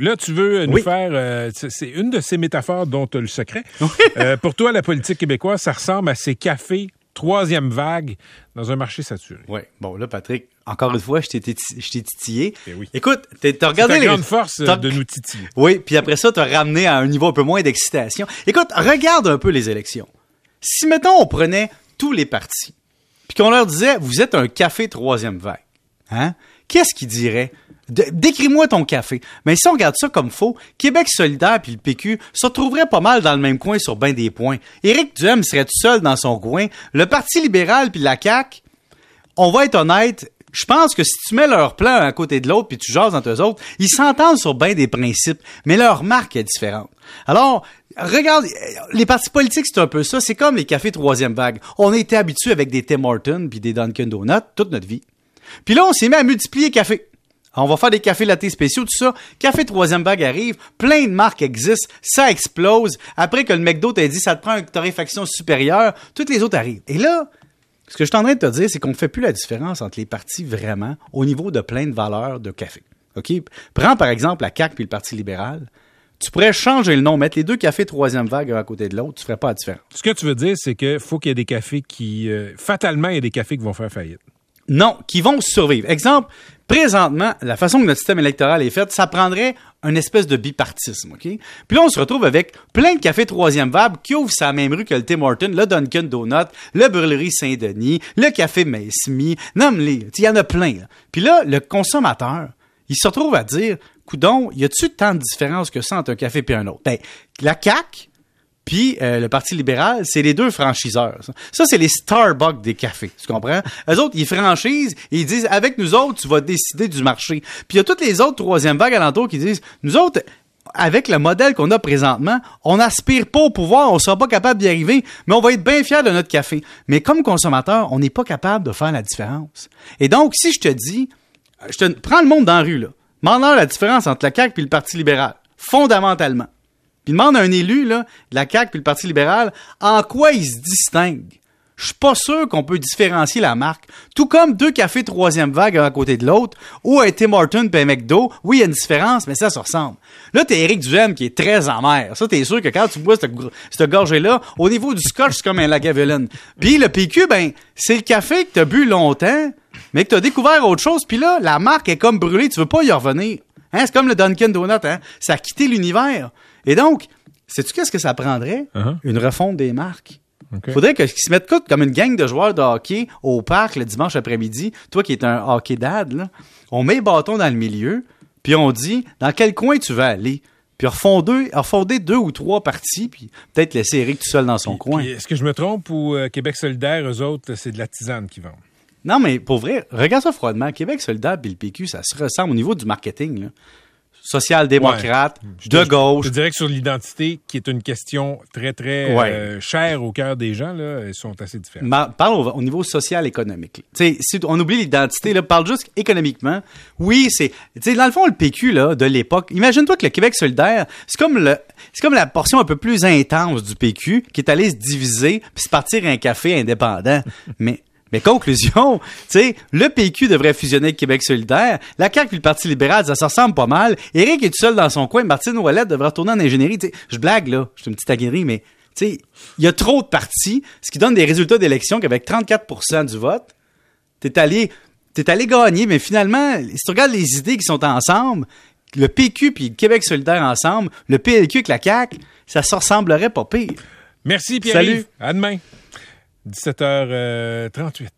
Là, tu veux nous Oui. faire. euh, c'est une de ces métaphores dont tu as le secret. Euh, pour toi, la politique québécoise, ça ressemble à ces cafés troisième vague dans un marché saturé. Oui. Bon, là, Patrick, encore une fois, je t'ai titillé. Eh oui. Écoute, t'as t'as C'est regardé ta les... grande force euh, de nous titiller. Oui, puis après ça, t'as ramené à un niveau un peu moins d'excitation. Écoute, regarde un peu les élections. Si, mettons, on prenait tous les partis, puis qu'on leur disait, vous êtes un café troisième vague, hein? Qu'est-ce qu'ils diraient? Décris-moi ton café. Mais si on regarde ça comme faux, Québec solidaire puis le PQ se retrouveraient pas mal dans le même coin sur bien des points. Éric Duhem serait tout seul dans son coin. Le Parti libéral puis la CAQ, on va être honnête, je pense que si tu mets leur plan à côté de l'autre puis tu jases entre eux autres, ils s'entendent sur bien des principes, mais leur marque est différente. Alors, regarde, les partis politiques, c'est un peu ça. C'est comme les cafés troisième vague. On a été habitués avec des Tim Hortons puis des Dunkin' Donuts toute notre vie. Puis là, on s'est mis à multiplier café. On va faire des cafés latés spéciaux, tout ça. Café troisième vague arrive, plein de marques existent, ça explose. Après que le McDo t'a dit ça te prend une torréfaction supérieure, toutes les autres arrivent. Et là, ce que je suis en train de te dire, c'est qu'on ne fait plus la différence entre les partis vraiment au niveau de plein de valeurs de café. OK? Prends par exemple la CAQ puis le Parti libéral. Tu pourrais changer le nom, mettre les deux cafés troisième vague à côté de l'autre, tu ferais pas la différence. Ce que tu veux dire, c'est qu'il faut qu'il y ait des cafés qui. euh, fatalement, il y a des cafés qui vont faire faillite. Non, qui vont survivre. Exemple, présentement, la façon que notre système électoral est fait, ça prendrait une espèce de bipartisme, OK? Puis là, on se retrouve avec plein de cafés troisième vague qui ouvrent sa même rue que le Tim Hortons, le Dunkin' Donut, le Brûlerie Saint-Denis, le Café Maismi, nomme-les. Il y en a plein. Puis là, le consommateur, il se retrouve à dire, coudon, y a-tu tant de différence que ça entre un café et un autre? Ben, la CAQ, puis euh, le Parti libéral, c'est les deux franchiseurs. Ça, Ça, c'est les Starbucks des cafés. Tu comprends? Eux autres, ils franchisent et ils disent avec nous autres, tu vas décider du marché. Puis il y a toutes les autres troisième vagues alentour qui disent nous autres, avec le modèle qu'on a présentement, on n'aspire pas au pouvoir, on sera pas capable d'y arriver, mais on va être bien fiers de notre café. Mais comme consommateur, on n'est pas capable de faire la différence. Et donc, si je te dis, je te prends le monde dans la rue, là, demande la différence entre la CAQ et le Parti libéral, fondamentalement. Puis demande à un élu là, de la CAQ puis le Parti libéral en quoi ils se distinguent? Je suis pas sûr qu'on peut différencier la marque. Tout comme deux cafés troisième vague à côté de l'autre, ou un Tim Hortons puis un McDo, oui, il y a une différence, mais ça se ressemble. Là, t'es Éric Duhem qui est très amer. Ça, t'es sûr que quand tu bois cette, cette gorgée-là, au niveau du scotch, c'est comme un Lagavulin. Puis le PQ, ben, c'est le café que t'as bu longtemps, mais que t'as découvert autre chose, puis là, la marque est comme brûlée, tu veux pas y revenir. Hein, c'est comme le Dunkin' Donut, hein? Ça a quitté l'univers. Et donc, sais-tu qu'est-ce que ça prendrait? Uh-huh. Une refonte des marques. OK. Faudrait qu'ils se mettent comme une gang de joueurs de hockey au parc le dimanche après-midi. Toi qui es un hockey dad, là, on met le bâton dans le milieu, puis on dit dans quel coin tu vas aller? Puis refonder, refonder deux ou trois parties, puis peut-être laisser Eric tout seul dans son coin. Est-ce que je me trompe ou euh, Québec solidaire, eux autres, c'est de la tisane qu'ils vendent? Non, mais pour vrai, regarde ça froidement. Québec solidaire et le PQ, ça se ressemble au niveau du marketing. Social-démocrate, Je de gauche. Je dirais que sur l'identité, qui est une question très, très Ouais. euh, chère au cœur des gens, là, elles sont assez différentes. Ma- parle au, au niveau social-économique. là. Tu sais, si on oublie l'identité, là, parle juste économiquement. Oui, c'est, tu sais, dans le fond, le PQ, là, de l'époque, imagine-toi que le Québec solidaire, c'est comme le, c'est comme la portion un peu plus intense du PQ qui est allé se diviser puis se partir un café indépendant. Mais, mais conclusion, tu sais, le PQ devrait fusionner avec Québec solidaire. La CAQ puis le Parti libéral, ça se ressemble pas mal. Éric est tout seul dans son coin. Martine Ouellette devrait retourner en ingénierie. Tu sais, je blague, là. Je suis une petite aguerrie, mais, tu sais, il y a trop de partis, ce qui donne des résultats d'élection qu'avec 34% du vote, t'es allé, t'es allé gagner, mais finalement, si tu regardes les idées qui sont ensemble, le PQ puis le Québec solidaire ensemble, le PLQ avec la CAQ, ça se ressemblerait pas pire. Merci, Pierre. Salut. À demain. 17h38.